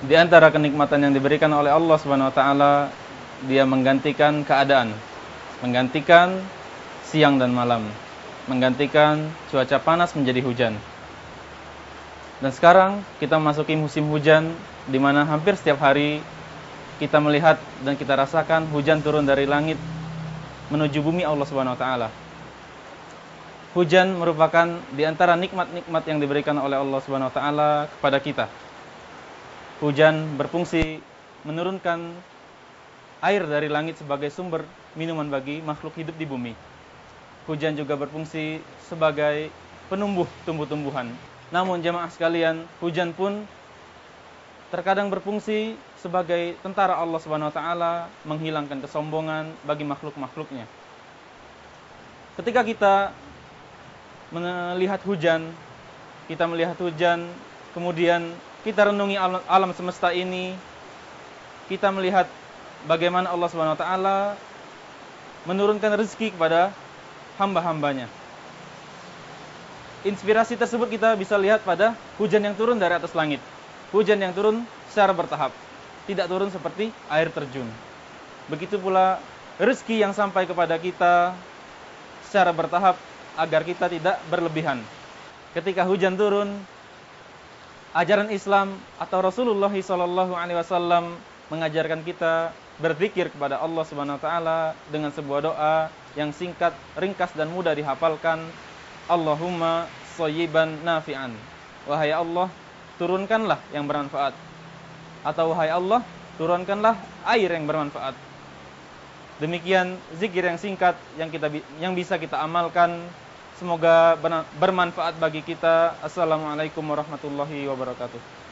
Di antara kenikmatan yang diberikan oleh Allah Subhanahu wa taala, dia menggantikan keadaan, menggantikan siang dan malam, menggantikan cuaca panas menjadi hujan. Dan sekarang kita memasuki musim hujan di mana hampir setiap hari kita melihat dan kita rasakan hujan turun dari langit menuju bumi Allah Subhanahu wa taala. Hujan merupakan di antara nikmat-nikmat yang diberikan oleh Allah Subhanahu wa taala kepada kita Hujan berfungsi menurunkan air dari langit sebagai sumber minuman bagi makhluk hidup di bumi. Hujan juga berfungsi sebagai penumbuh tumbuh-tumbuhan. Namun jemaah sekalian, hujan pun terkadang berfungsi sebagai tentara Allah Subhanahu wa taala menghilangkan kesombongan bagi makhluk-makhluknya. Ketika kita melihat hujan, kita melihat hujan, kemudian kita renungi alam, semesta ini, kita melihat bagaimana Allah Subhanahu wa taala menurunkan rezeki kepada hamba-hambanya. Inspirasi tersebut kita bisa lihat pada hujan yang turun dari atas langit. Hujan yang turun secara bertahap, tidak turun seperti air terjun. Begitu pula rezeki yang sampai kepada kita secara bertahap agar kita tidak berlebihan. Ketika hujan turun, ajaran Islam atau Rasulullah Shallallahu Alaihi Wasallam mengajarkan kita berzikir kepada Allah Subhanahu Wa Taala dengan sebuah doa yang singkat, ringkas dan mudah dihafalkan. Allahumma soyiban nafi'an. Wahai Allah, turunkanlah yang bermanfaat. Atau wahai Allah, turunkanlah air yang bermanfaat. Demikian zikir yang singkat yang kita yang bisa kita amalkan Semoga bermanfaat bagi kita. Assalamualaikum warahmatullahi wabarakatuh.